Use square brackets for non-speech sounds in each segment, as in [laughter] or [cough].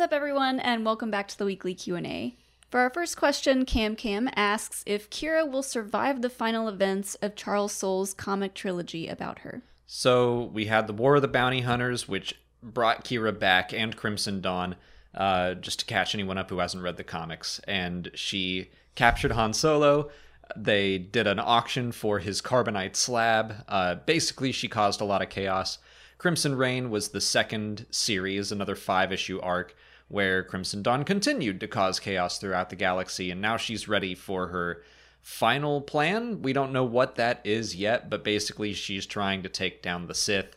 What's up, everyone, and welcome back to the weekly Q&A. For our first question, Cam Cam asks if Qi'ra will survive the final events of Charles Soule's comic trilogy about her. So we had the War of the Bounty Hunters, which brought Qi'ra back, and Crimson Dawn, uh, just to catch anyone up who hasn't read the comics. And she captured Han Solo. They did an auction for his carbonite slab. Uh, basically, she caused a lot of chaos. Crimson Reign was the second series, another five issue arc, where Crimson Dawn continued to cause chaos throughout the galaxy, and now she's ready for her final plan. We don't know what that is yet, but basically, she's trying to take down the Sith.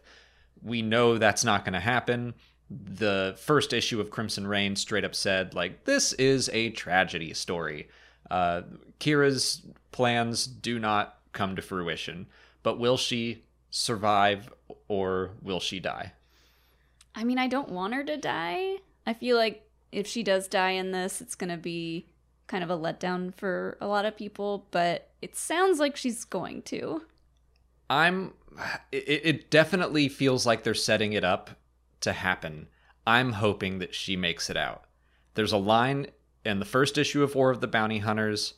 We know that's not going to happen. The first issue of Crimson Reign straight up said, like, this is a tragedy story. Uh, Qi'ra's plans do not come to fruition, but will she survive or will she die? I mean, I don't want her to die. I feel like if she does die in this, it's going to be kind of a letdown for a lot of people, but it sounds like she's going to. I'm. It, it definitely feels like they're setting it up to happen. I'm hoping that she makes it out. There's a line in the first issue of War of the Bounty Hunters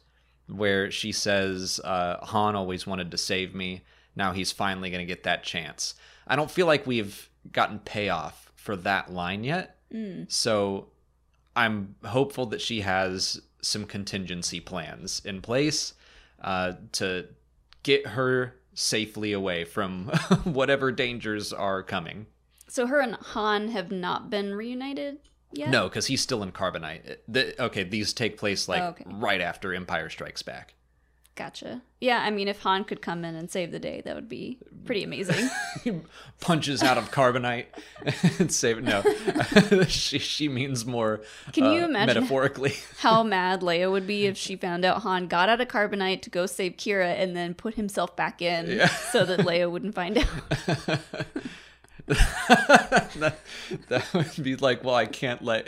where she says, uh, Han always wanted to save me. Now he's finally going to get that chance. I don't feel like we've gotten payoff for that line yet. Mm. So I'm hopeful that she has some contingency plans in place uh, to get her safely away from [laughs] whatever dangers are coming. So her and Han have not been reunited yet? No, because he's still in Carbonite. The, okay, these take place like Oh, okay. right after Empire Strikes Back. Gotcha. Yeah, I mean, if Han could come in and save the day, that would be pretty amazing. [laughs] He punches out of Carbonite [laughs] and save it. No, [laughs] she she means more. Can you uh, imagine- metaphorically? How mad Leia would be if she found out Han got out of Carbonite to go save Qi'ra and then put himself back in Yeah. so that Leia wouldn't find out. that, that would be like, well, I can't let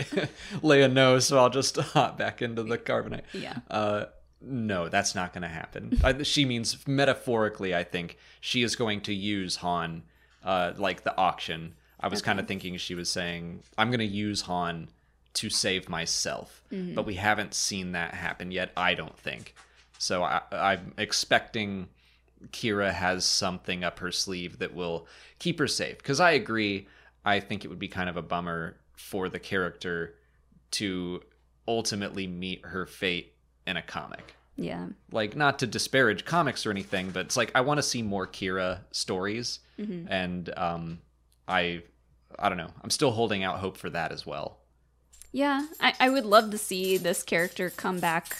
Leia know, so I'll just hop back into the carbonite. Yeah. Uh, no, that's not going to happen. I, she means metaphorically. I think she is going to use Han, uh, like the auction. I was kind of thinking she was saying, "I'm going to use Han to save myself," but we haven't seen that happen yet. I don't think. So I, I'm expecting Qi'ra has something up her sleeve that will keep her safe. Because I agree, I think it would be kind of a bummer for the character to ultimately meet her fate in a comic. Yeah. Like, not to disparage comics or anything, but it's like I want to see more Qi'ra stories, and um, I, I don't know, I'm still holding out hope for that as well. Yeah. I, I would love to see this character come back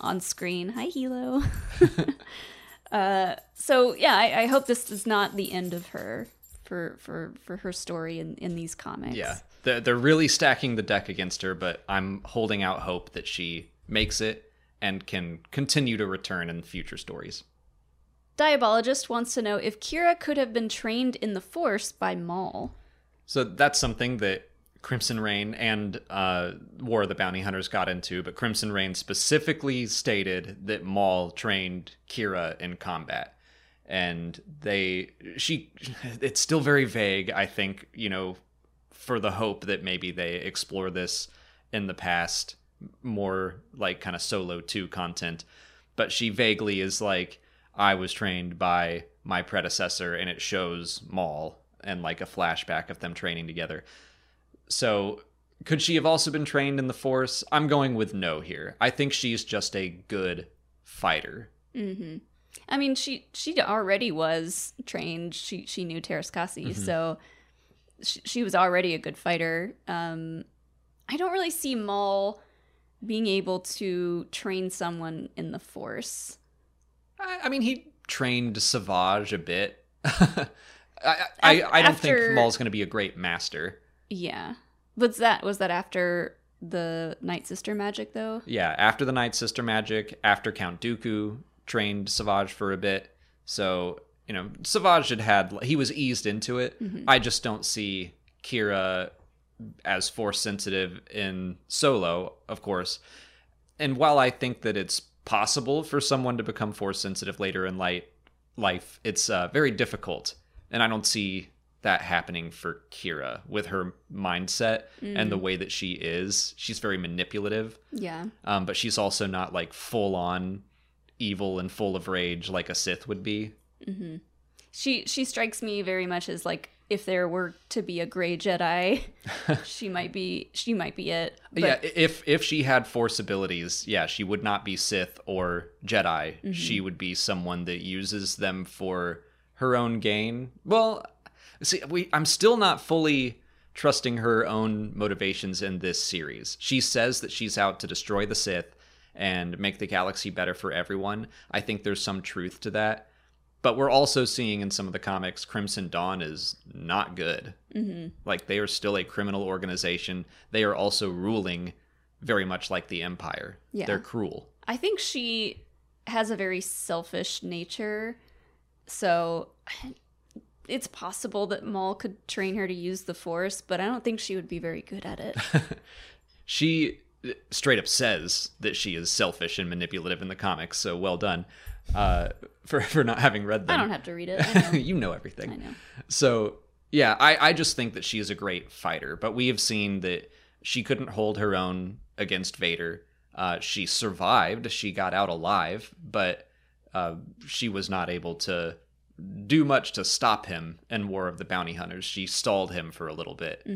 on screen. Hi, Hilo. [laughs] [laughs] uh, so, yeah, I, I hope this is not the end of her for, for, for her story in, in these comics. Yeah, they're, they're really stacking the deck against her, but I'm holding out hope that she makes it and can continue to return in future stories. Diabologist wants to know if Qi'ra could have been trained in the Force by Maul. So that's something that Crimson Reign and uh, War of the Bounty Hunters got into, but Crimson Reign specifically stated that Maul trained Qi'ra in combat. And they, she, it's still very vague, I think, you know, for the hope that maybe they explore this in the past, more like kind of solo 2 content. But she vaguely is like, I was trained by my predecessor, and it shows Maul and like a flashback of them training together. So, could she have also been trained in the Force? I'm going with no here. I think she's just a good fighter. Mm-hmm. I mean, she she already was trained. She she knew Teräs Käsi, so she, she was already a good fighter. Um, I don't really see Maul being able to train someone in the Force. I, I mean, he trained Savage a bit. [laughs] I, I, I, don't After- think Maul's going to be a great master. Yeah, was that was that after the Night Sister magic though? Yeah, after the Night Sister magic, after Count Dooku trained Savage for a bit. So, you know, Savage had had, he was eased into it. Mm-hmm. I just don't see Qi'ra as force sensitive in Solo, of course. And while I think that it's possible for someone to become force sensitive later in light, life, it's uh, very difficult. And I don't see that happening for Qi'ra with her mindset and the way that she is. She's very manipulative, Yeah. um, but she's also not like full on evil and full of rage like a Sith would be. She she strikes me very much as like if there were to be a gray Jedi, [laughs] she might be she might be it. But yeah, if if she had force abilities, yeah, she would not be Sith or Jedi. Mm-hmm. She would be someone that uses them for her own gain. Well, see, we I'm still not fully trusting her own motivations in this series. She says that she's out to destroy the Sith and make the galaxy better for everyone. I think there's some truth to that. But we're also seeing in some of the comics, Crimson Dawn is not good. Mm-hmm. Like they are still a criminal organization. They are also ruling very much like the Empire. Yeah. They're cruel. I think she has a very selfish nature. So it's possible that Maul could train her to use the Force, but I don't think she would be very good at it. [laughs] She straight up says that she is selfish and manipulative in the comics. So well done uh, for for not having read them. I don't have to read it. I [laughs] know. you know everything. I know. So yeah, I, I just think that she is a great fighter, but we have seen that she couldn't hold her own against Vader. Uh, she survived, she got out alive, but uh, she was not able to do much to stop him in War of the Bounty Hunters. She stalled him for a little bit.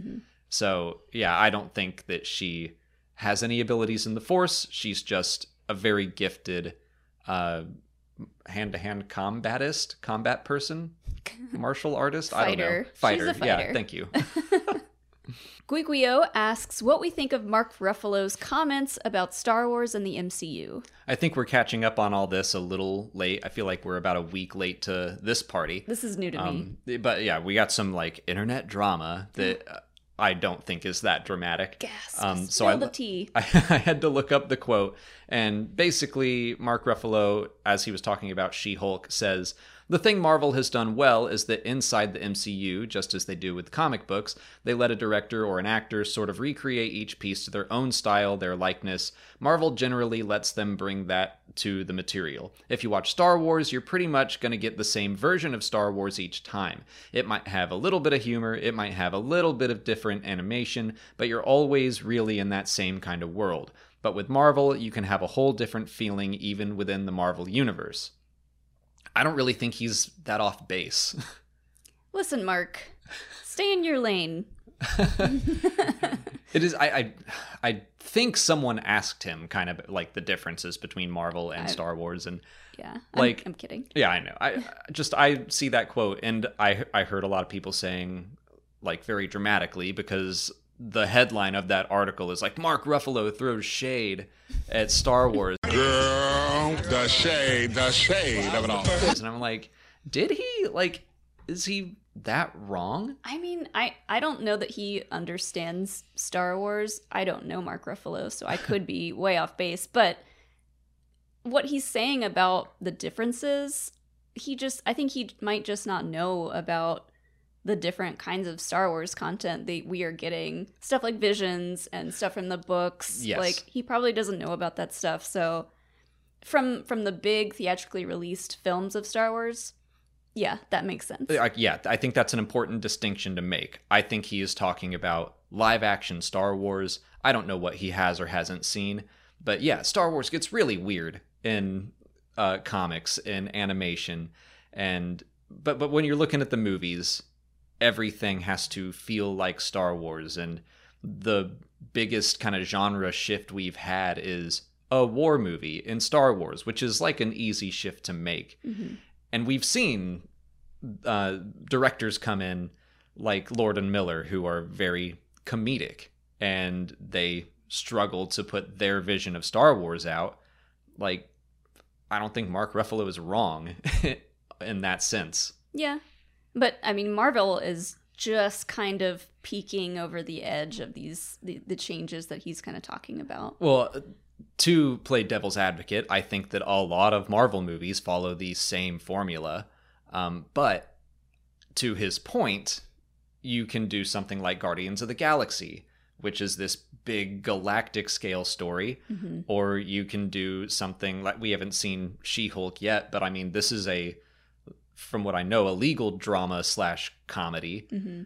So yeah, I don't think that she has any abilities in the Force. She's just a very gifted uh, hand-to-hand combatist, combat person, [laughs] martial artist. I don't know. Fighter. She's Fighter. Yeah, thank you. [laughs] Guiguio asks what we think of Mark Ruffalo's comments about Star Wars and the MCU. I think we're catching up on all this a little late. I feel like we're about a week late to this party. This is new to me. Um, but yeah, we got some like internet drama that I don't think is that dramatic. Gasp. Um, so I, the tea. I, [laughs] I had to look up the quote, and basically, Mark Ruffalo, as he was talking about She Hulk, says the thing Marvel has done well is that inside the MCU, just as they do with comic books, they let a director or an actor sort of recreate each piece to their own style, their likeness. Marvel generally lets them bring that to the material. If you watch Star Wars, you're pretty much going to get the same version of Star Wars each time. It might have a little bit of humor, it might have a little bit of different animation, but you're always really in that same kind of world. But with Marvel, you can have a whole different feeling even within the Marvel universe. I don't really think he's that off base. [laughs] Listen, Mark, stay in your lane. [laughs] it is I, I I think someone asked him kind of like the differences between Marvel and Star Wars and Yeah, I'm- Like- I'm, kidding. yeah, I know. I I [laughs] just I see that quote and I I heard a lot of people saying like very dramatically because the headline of that article is like Mark Ruffalo throws shade at Star Wars Girl, the shade, the shade of it all. and I'm like, did he like is he that wrong? I mean, I I don't know that he understands Star Wars. I don't know Mark Ruffalo, so I could be [laughs] way off base. But what he's saying about the differences, he just I think he might just not know about the different kinds of Star Wars content that we are getting. Stuff like visions and stuff from the books. Yes. Like he probably doesn't know about that stuff. So from from the big theatrically released films of Star Wars, yeah, that makes sense. Yeah, I think that's an important distinction to make. I think he is talking about live action Star Wars. I don't know what he has or hasn't seen, but yeah, Star Wars gets really weird in uh, comics and animation, and but but when you're looking at the movies, everything has to feel like Star Wars, and the biggest kind of genre shift we've had is a war movie in Star Wars, which is like an easy shift to make. And we've seen uh, directors come in like Lord and Miller who are very comedic and they struggle to put their vision of Star Wars out. Like, I don't think Mark Ruffalo is wrong [laughs] in that sense. Yeah. But I mean Marvel is just kind of peeking over the edge of these the, the changes that he's kind of talking about. Well, to play devil's advocate, I think that a lot of Marvel movies follow the same formula. Um, but to his point, you can do something like Guardians of the Galaxy, which is this big galactic scale story, or you can do something like we haven't seen She Hulk yet, but I mean, this is a from what I know, a legal drama slash comedy, hmm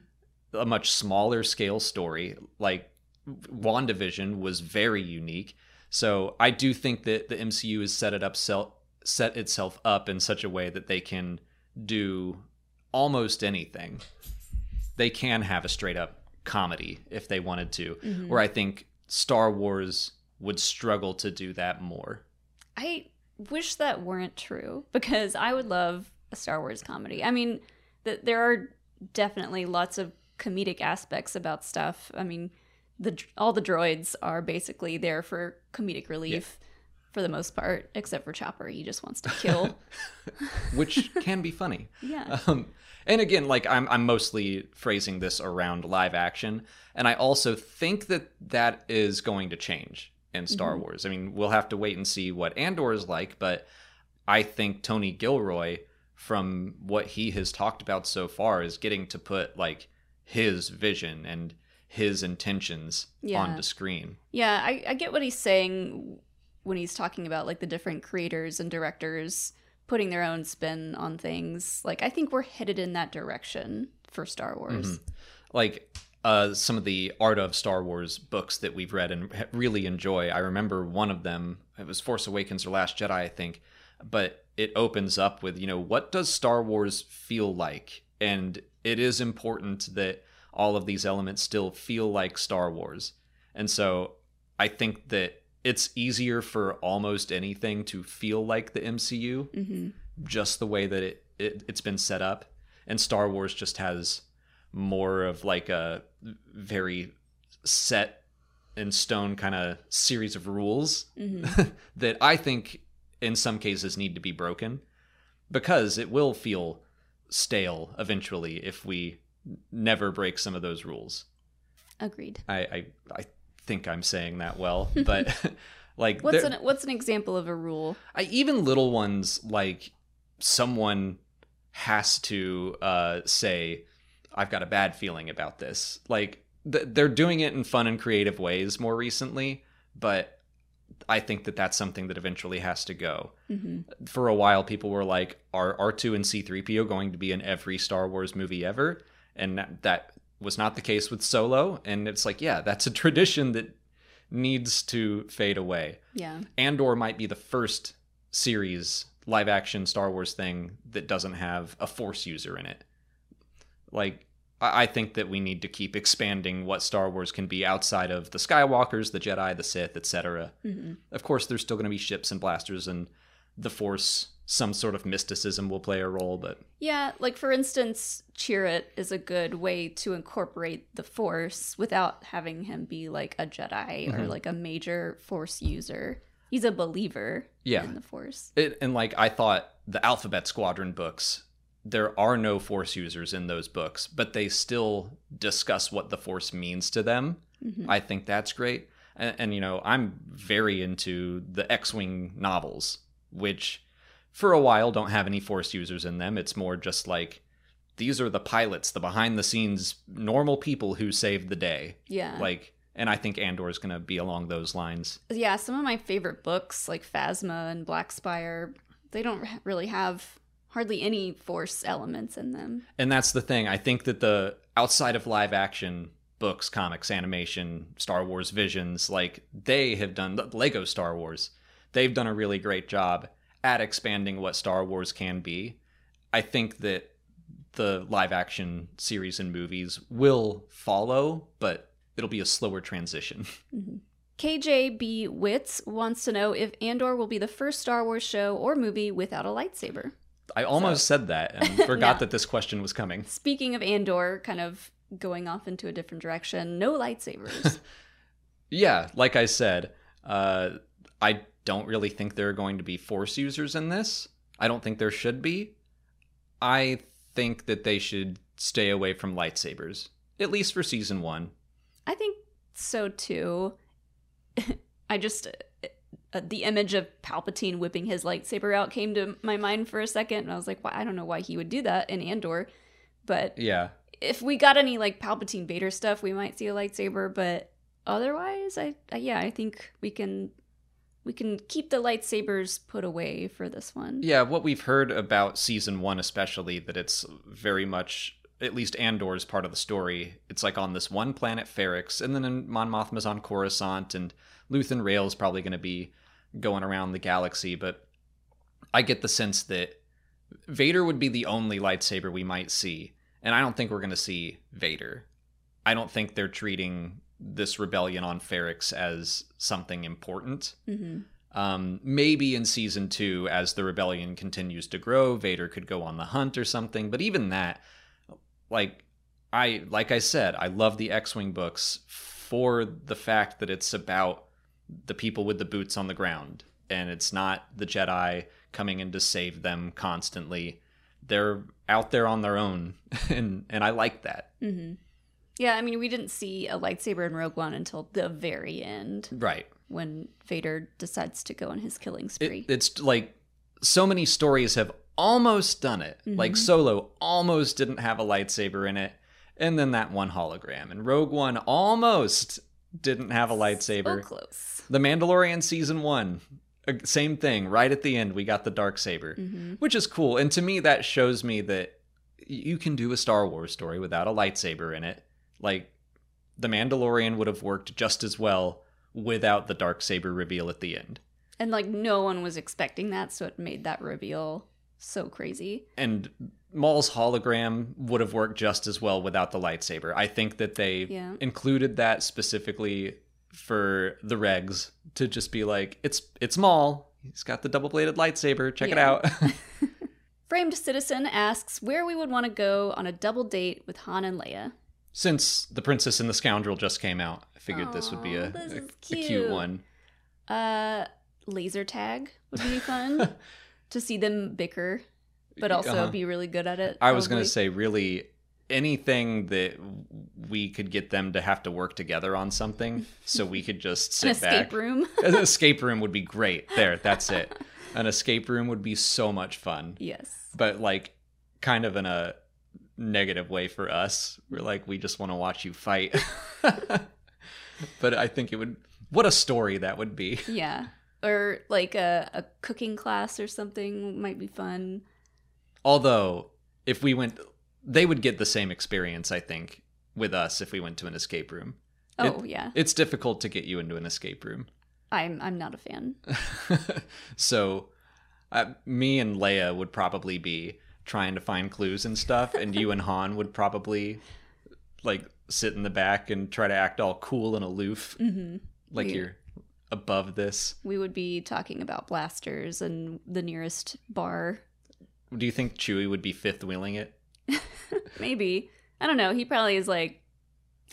a much smaller scale story. Like WandaVision was very unique. So I do think that the MCU has set it up sel- set itself up in such a way that they can do almost anything. They can have a straight up comedy if they wanted to. Mhm. Where I think Star Wars would struggle to do that more. I wish that weren't true because I would love a Star Wars comedy. I mean, th- there are definitely lots of comedic aspects about stuff. I mean, the all the droids are basically there for comedic relief for the most part, except for Chopper. He just wants to kill. [laughs] which can be funny. yeah. Um, and again, like I'm, I'm mostly phrasing this around live action, and I also think that that is going to change in Star Wars. I mean, we'll have to wait and see what Andor is like, but I think Tony Gilroy, from what he has talked about so far, is getting to put like his vision and his intentions Yeah. the screen. Yeah, I, I get what he's saying when he's talking about like the different creators and directors putting their own spin on things. Like I think we're headed in that direction for Star Wars. like uh, some of the art of Star Wars books that we've read and really enjoy. I remember one of them. It was Force Awakens or Last Jedi, I think. But it opens up with you know what does Star Wars feel like, and it is important that all of these elements still feel like Star Wars. And so I think that it's easier for almost anything to feel like the MCU hmm just the way that it, it it's been set up. And star wars just has more of like a very set in stone kind of series of rules hmm [laughs] that i think in some cases need to be broken because it will feel stale eventually if we never break some of those rules Agreed. i i, I think i'm saying that well [laughs] but [laughs] like What's an what's an example of a rule? I even little ones like someone has to uh, say, "I've got a bad feeling about this." Like th- they're doing it in fun and creative ways more recently, but I think that that's something that eventually has to go. hmm For a while, people were like, "Are R two and C three PO going to be in every Star Wars movie ever?" And that, was not the case with Solo. And it's like, yeah, that's a [laughs] tradition that needs to fade away. Yeah. Andor might be the first series live action Star Wars thing that doesn't have a Force user in it. Like, I think that we need to keep expanding what Star Wars can be outside of the Skywalkers, the Jedi, the Sith, etc. hmm Of course, there's still going to be ships and blasters, and the Force, some sort of mysticism will play a role, but Yeah, like for instance, Chirrut is a good way to incorporate the Force without having him be like a Jedi or Mhm. like a major Force user. He's a believer Yeah. in the Force. it, and like I thought the Alphabet Squadron books, there are no Force users in those books, but they still discuss what the Force means to them. Mhm. I think that's great. And, and you know, I'm very into the X-wing novels, which for a while don't have any Force users in them. It's more just like these are the pilots, the behind the scenes normal people who saved the day. Yeah. Like and I think Andor is going to be along those lines. yeah, some of my favorite books like Phasma and Black Spire, they don't really have hardly any Force elements in them. And that's the thing. I think that the outside of live action books, comics, animation, Star Wars visions, like they have done Lego Star Wars. They've done a really great job at expanding what Star Wars can be. I think that the live action series and movies will follow, but it'll be a slower transition. [laughs] KJB Wits wants to know if Andor will be the first Star Wars show or movie without a lightsaber. I almost said that and [laughs] forgot Yeah. that this question was coming. Speaking of Andor, kind of going off into a different direction, no lightsabers. [laughs] Yeah, like I said, uh, I don't really think there are going to be force users in this. I don't think there should be. I think that they should stay away from lightsabers, at least for season one. I think so too. [laughs] I just uh, the image of Palpatine whipping his lightsaber out came to my mind for a second, and I was like, "Why? I don't know why he would do that in Andor." But Yeah, if we got any like Palpatine Vader stuff, we might see a lightsaber. But otherwise, I, I yeah, I think we can we can keep the lightsabers put away for this one. Yeah, what we've heard about season one, especially, that it's very much, at least Andor's part of the story. It's like on this one planet, Ferrix, and then in Mon Mothma's on Coruscant, and Luthen Rael's probably going to be going around the galaxy. But I get the sense that Vader would be the only lightsaber we might see, and I don't think we're going to see Vader. I don't think they're treating this rebellion on Ferrix as something important. hmm Um, maybe in season two, as the rebellion continues to grow, Vader could go on the hunt or something. But even that, like I like I said, I love the X-wing books for the fact that it's about the people with the boots on the ground, and it's not the Jedi coming in to save them constantly. They're out there on their own, [laughs] and and I like that. hmm Yeah, I mean, we didn't see a lightsaber in Rogue One until the very end Right. when Vader decides to go on his killing It, spree. it's like so many stories have almost done it. Like Solo almost didn't have a lightsaber in it, and then that one hologram. And Rogue One almost didn't have a so lightsaber. close. The Mandalorian season one, uh, same thing. Right at the end, we got the dark saber, hmm which is cool. And to me, that shows me that you can do a Star Wars story without a lightsaber in it. Like the Mandalorian would have worked just as well without the dark saber reveal at the end. And like no one was expecting that, so it made that reveal so crazy. and Maul's hologram would have worked just as well without the lightsaber. I think that they Yeah. included that specifically for the regs to just be like, it's it's Maul. He's got the double bladed lightsaber. Check it out. [laughs] [laughs] Framed Citizen asks where we would want to go on a double date with Han and Leia. Since The Princess and the Scoundrel just came out, I figured this would be a, a, is a cute cute. one. Uh, laser tag would be [laughs] fun to see them bicker, but also Uh-huh. be really good at it. I was going to say, really, anything that we could get them to have to work together on something so we could just [laughs] an sit back. escape room. [laughs] An escape room would be great. There, that's it. An escape room would be so much fun. yes. But like kind of in a negative way for us. We're like we just want to watch you fight. [laughs] but I think it would what a story that would be. [laughs] Yeah. Or like a, a cooking class or something might be fun. Although if we went they would get the same experience I think with us if we went to an escape room. Oh yeah. It's difficult to get you into an escape room. I'm I'm not a fan. [laughs] so uh, me and Leia would probably be trying to find clues and stuff, and you and Han would probably like sit in the back and try to act all cool and aloof, hmm like you're above this. We would be talking about blasters and the nearest bar. Do you think Chewie would be fifth wheeling it? [laughs] Maybe. I don't know. He probably is like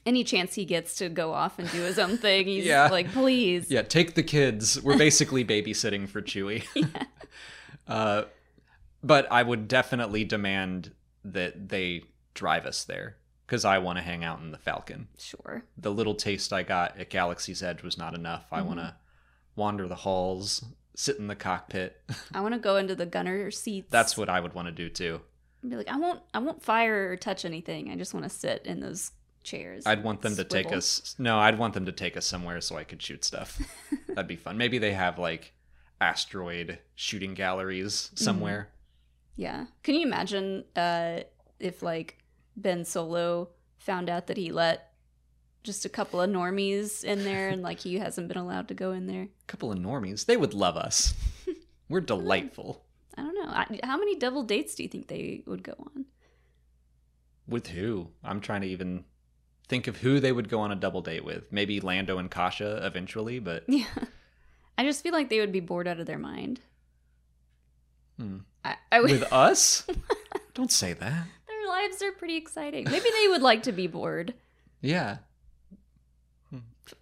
any chance he gets to go off and do his own thing, he's [laughs] Yeah. like, please. Yeah, take the kids. We're basically babysitting for Chewie. [laughs] Yeah. Uh, but I would definitely demand that they drive us there because I want to hang out in the Falcon. Sure. the little taste I got at Galaxy's Edge was not enough. I want to mm-hmm. wander the halls, sit in the cockpit. [laughs] I want to go into the gunner seats. That's what I would want to do too. be like. I won't. I won't fire or touch anything. I just want to sit in those chairs. I'd want them to take us. No, I'd want them to take us somewhere so I could shoot stuff. [laughs] That'd be fun. Maybe they have like asteroid shooting galleries mm-hmm. somewhere. Yeah. Can you imagine uh, if like Ben Solo found out that he let just a couple of normies in there and like he hasn't been allowed to go in there? A couple of normies. They would love us. [laughs] We're delightful. I don't know. I, how many double dates do you think they would go on? With who? I'm trying to even think of who they would go on a double date with. Maybe Lando and Kasha eventually, but [laughs] Yeah. I just feel like they would be bored out of their mind. Hmm. I, I would. with us? [laughs] Don't say that. their lives are pretty exciting. Maybe they would like to be bored. Yeah.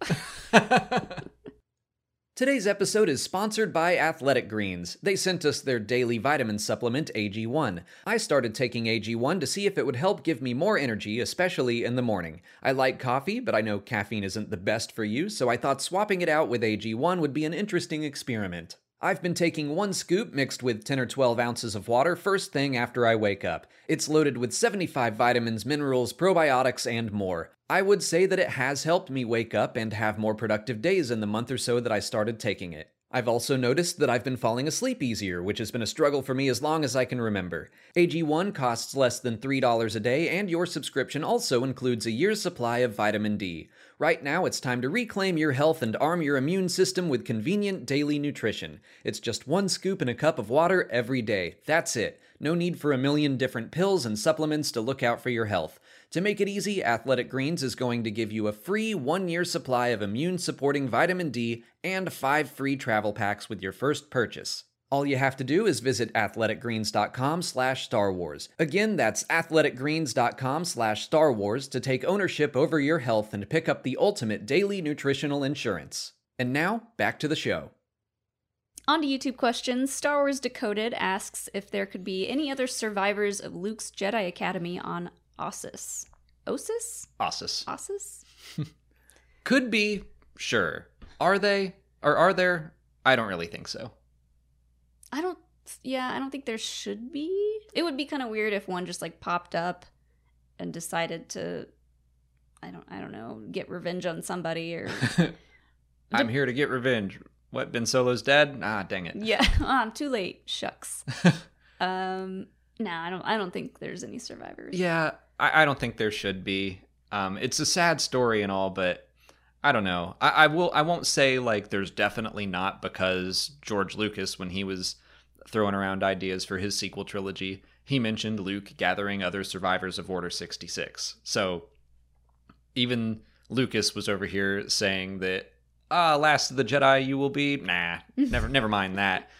[laughs] Today's episode is sponsored by Athletic Greens. They sent us their daily vitamin supplement, AG1. I started taking AG1 to see if it would help give me more energy, especially in the morning. I like coffee, but I know caffeine isn't the best for you, so I thought swapping it out with AG1 would be an interesting experiment. I've been taking one scoop mixed with 10 or 12 ounces of water first thing after I wake up. It's loaded with 75 vitamins, minerals, probiotics, and more. I would say that it has helped me wake up and have more productive days in the month or so that I started taking it. I've also noticed that I've been falling asleep easier, which has been a struggle for me as long as I can remember. AG1 costs less than $3 a day, and your subscription also includes a year's supply of vitamin D. Right now, it's time to reclaim your health and arm your immune system with convenient daily nutrition. It's just one scoop in a cup of water every day. That's it. No need for a million different pills and supplements to look out for your health. To make it easy, Athletic Greens is going to give you a free one year supply of immune supporting vitamin D and five free travel packs with your first purchase. All you have to do is visit athleticgreens.com slash Star Wars. Again, that's athleticgreens.com slash Star Wars to take ownership over your health and pick up the ultimate daily nutritional insurance. And now, back to the show. On to YouTube questions. Star Wars Decoded asks if there could be any other survivors of Luke's Jedi Academy on Ossus. Osis? Ossus. Ossus? [laughs] Could be, sure. Are they? Or are there? I don't really think so. I don't. Yeah, I don't think there should be. It would be kind of weird if one just like popped up and decided to. I don't. I don't know. Get revenge on somebody or. [laughs] I'm here to get revenge. What, Ben Solo's dead? Ah, dang it. yeah. [laughs] Ah, too late. Shucks. [laughs] um. No, I don't. I don't think there's any survivors. Yeah, I, I don't think there should be. Um, it's a sad story and all, but I don't know. I, I will. I won't say like there's definitely not because George Lucas, when he was throwing around ideas for his sequel trilogy, he mentioned Luke gathering other survivors of Order 66. So even Lucas was over here saying that ah, last of the Jedi you will be. Nah, [laughs] never, never mind that.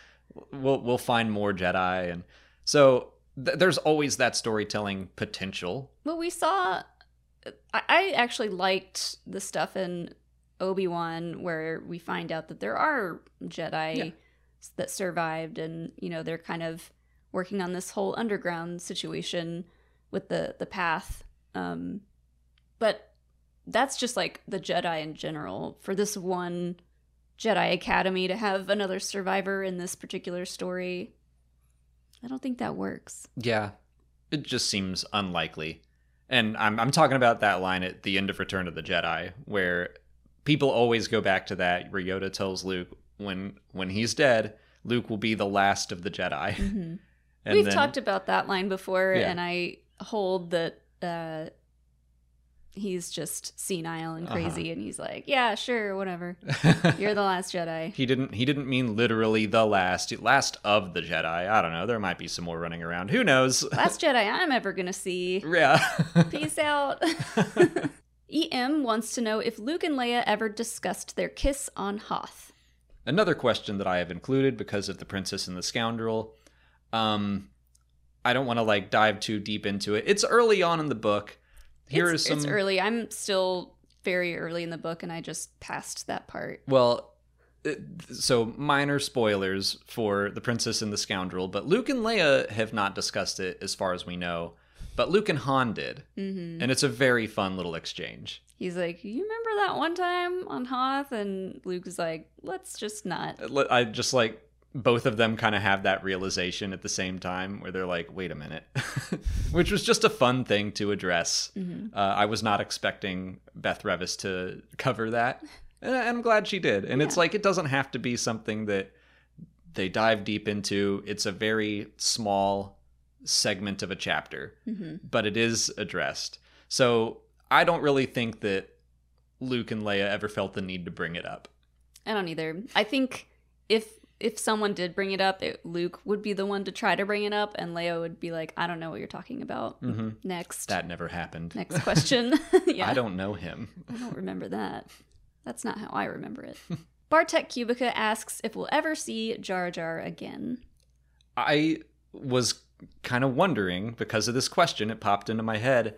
We'll we'll find more Jedi, and so th- there's always that storytelling potential. Well, we saw. I, I actually liked the stuff in Obi Wan where we find out that there are Jedi Yeah. that survived, and you know they're kind of working on this whole underground situation with the the path. Um, but that's just like the Jedi in general. For this one Jedi Academy to have another survivor in this particular story, I don't think that works. Yeah, it just seems unlikely. And I'm I'm talking about that line at the end of Return of the Jedi where people always go back to that where Yoda tells Luke when when he's dead, Luke will be the last of the Jedi. [laughs] And We've then- talked about that line before, Yeah. and I hold that uh, he's just senile and Uh-huh. crazy, and he's like, "Yeah, sure, whatever. [laughs] You're the last Jedi." He didn't he didn't mean literally the last last of the Jedi. I don't know. There might be some more running around. Who knows? [laughs] Last Jedi I'm ever gonna see. yeah. [laughs] Peace out. EM wants to know if Luke and Leia ever discussed their kiss on Hoth. Another question that I have included because of the princess and the scoundrel. Um, I don't want to like dive too deep into it. It's early on in the book. Here it's, is some. it's early. I'm still very early in the book, and I just passed that part. Well, so minor spoilers for the princess and the scoundrel, but Luke and Leia have not discussed it as far as we know. But Luke and Han did, hmm and it's a very fun little exchange. He's like, "You remember that one time on Hoth?" And Luke is like, "Let's just not." I just like both of them kind of have that realization at the same time where they're like, wait a minute, [laughs] which was just a fun thing to address. Mhm. Uh, I was not expecting Beth Revis to cover that, and I'm glad she did. And it's like, it doesn't have to be something that they dive deep into, it's a very small segment of a chapter, hmm but it is addressed. So I don't really think that Luke and Leia ever felt the need to bring it up. I don't either. I think if if someone did bring it up, it, Luke would be the one to try to bring it up, and Leia would be like, "I don't know what you're talking about." Mhm. Next, That never happened. next question. [laughs] [laughs] yeah, I don't know him. I don't remember that. That's not how I remember it. [laughs] Bartek Cubica asks if we'll ever see Jar Jar again. I was kind of wondering because of this question, it popped into my head.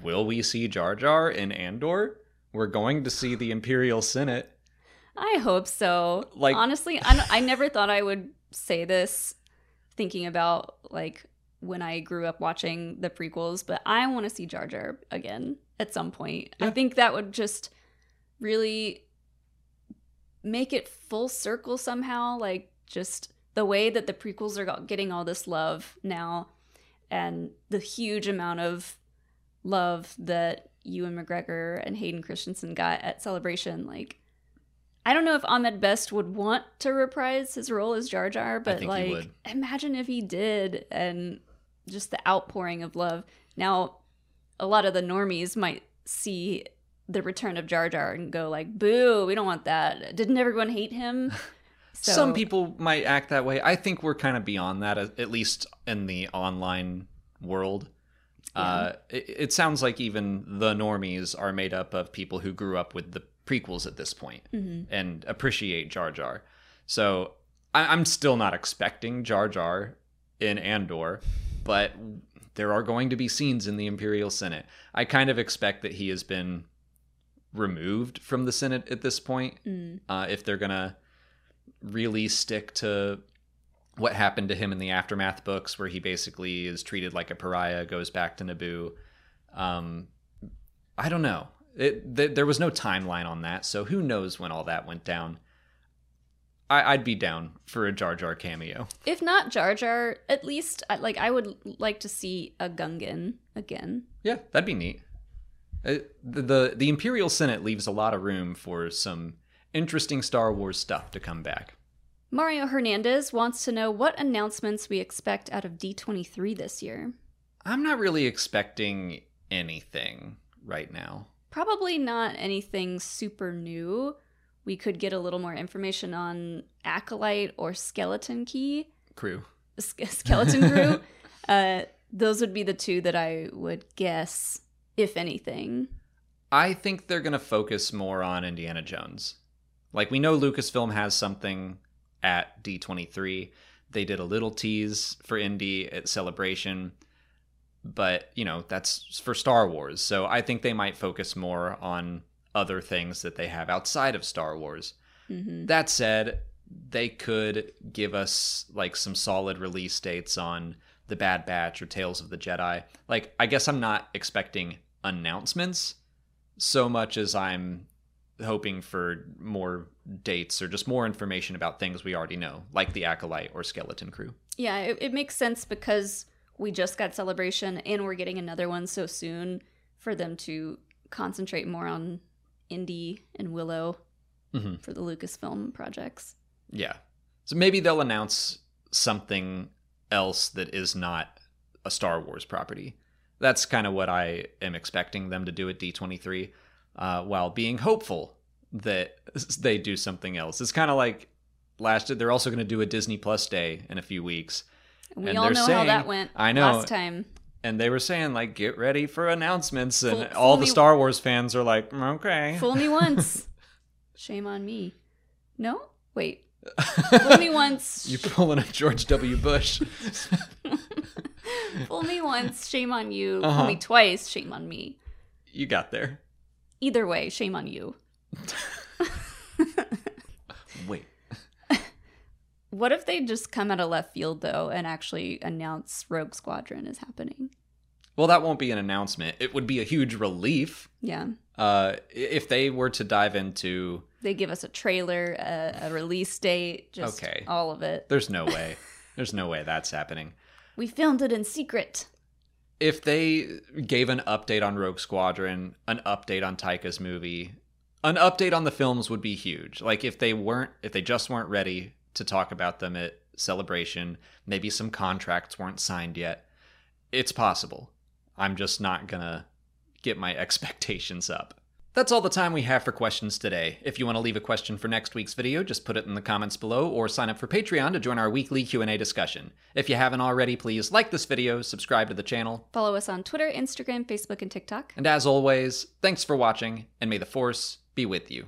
Will we see Jar Jar in Andor? We're going to see the Imperial Senate. I hope so. Like- honestly, I, I never thought I would say this, thinking about like when I grew up watching the prequels, but I want to see Jar Jar again at some point. I think that would just really make it full circle somehow. Like just the way that the prequels are getting all this love now, and the huge amount of love that Ewan McGregor and Hayden Christensen got at Celebration, like. I don't know if Ahmed Best would want to reprise his role as Jar Jar, but like, imagine if he did, and just the outpouring of love. Now, a lot of the normies might see the return of Jar Jar and go like, "Boo, we don't want that." Didn't everyone hate him? [laughs] So, Some people might act that way. I think we're kind of beyond that, at least in the online world. Uh, it, it sounds like even the normies are made up of people who grew up with the prequels at this point and appreciate Jar Jar. So I, I'm still not expecting Jar Jar in Andor, but there are going to be scenes in the Imperial Senate. I kind of expect that he has been removed from the Senate at this point. Uh, if they're gonna really stick to what happened to him in the aftermath books, where he basically is treated like a pariah, goes back to Naboo. Um, I don't know. It th- there was no timeline on that, so who knows when all that went down. I- I'd be down for a Jar Jar cameo. if not Jar Jar, at least like I would like to see a Gungan again. Yeah, that'd be neat. Uh, the, the the Imperial Senate leaves a lot of room for some interesting Star Wars stuff to come back. Mario Hernandez wants to know what announcements we expect out of D23 this year. I'm not really expecting anything right now. Probably not anything super new. We could get a little more information on Acolyte or Skeleton Key. Crew. Ske- Skeleton Crew. [laughs] uh, those would be the two that I would guess, if anything. I think they're going to focus more on Indiana Jones. Like we know Lucasfilm has something at D23. They did a little tease for Indy at Celebration, but you know, that's for Star Wars. So I think they might focus more on other things that they have outside of Star Wars. hmm That said, they could give us like some solid release dates on The Bad Batch or Tales of the Jedi. Like, I guess I'm not expecting announcements so much as I'm hoping for more dates or just more information about things we already know, like the Acolyte or Skeleton Crew. Yeah, it, it makes sense because we just got Celebration and we're getting another one so soon for them to concentrate more on Indy and Willow Mhm. for the Lucasfilm projects. Yeah. So maybe they'll announce something else that is not a Star Wars property. That's kind of what I am expecting them to do at D23, uh, while being hopeful that [laughs] they do something else. It's kind of like last. They're also going to do a Disney Plus day in a few weeks, we And all know how that went I know. last time. and they were saying like, "Get ready for announcements," and Fool- all fool the Star Wars fans are like, "Mm, "Okay." Fool me [laughs] once. Shame on me. No? Wait. [laughs] Fool me once. You're pulling a George W. Bush? [laughs] Fool me once. Shame on you. Uh-huh. Fool me twice. Shame on me. you got there. Either way, shame on you. Wait. What if they just come out of left field though and actually announce Rogue Squadron is happening? Well, that won't be an announcement. It would be a huge relief Yeah. uh, if they were to dive into. They give us a trailer, a, a release date, just Okay. all of it. There's no [laughs] way. There's no way that's happening. We filmed it in secret. If they gave an update on Rogue Squadron, an update on Taika's movie, an update on the films would be huge. Like if they weren't, if they just weren't ready to talk about them at Celebration, maybe some contracts weren't signed yet. It's possible. I'm just not gonna get my [laughs] expectations up. That's all the time we have for questions today. If you want to leave a question for next week's video, just put it in the comments below or sign up for Patreon to join our weekly Q&A discussion. If you haven't already, please like this video, subscribe to the channel, Follow us on Twitter, Instagram, Facebook, and TikTok. and as always, thanks for watching and may the force be with you.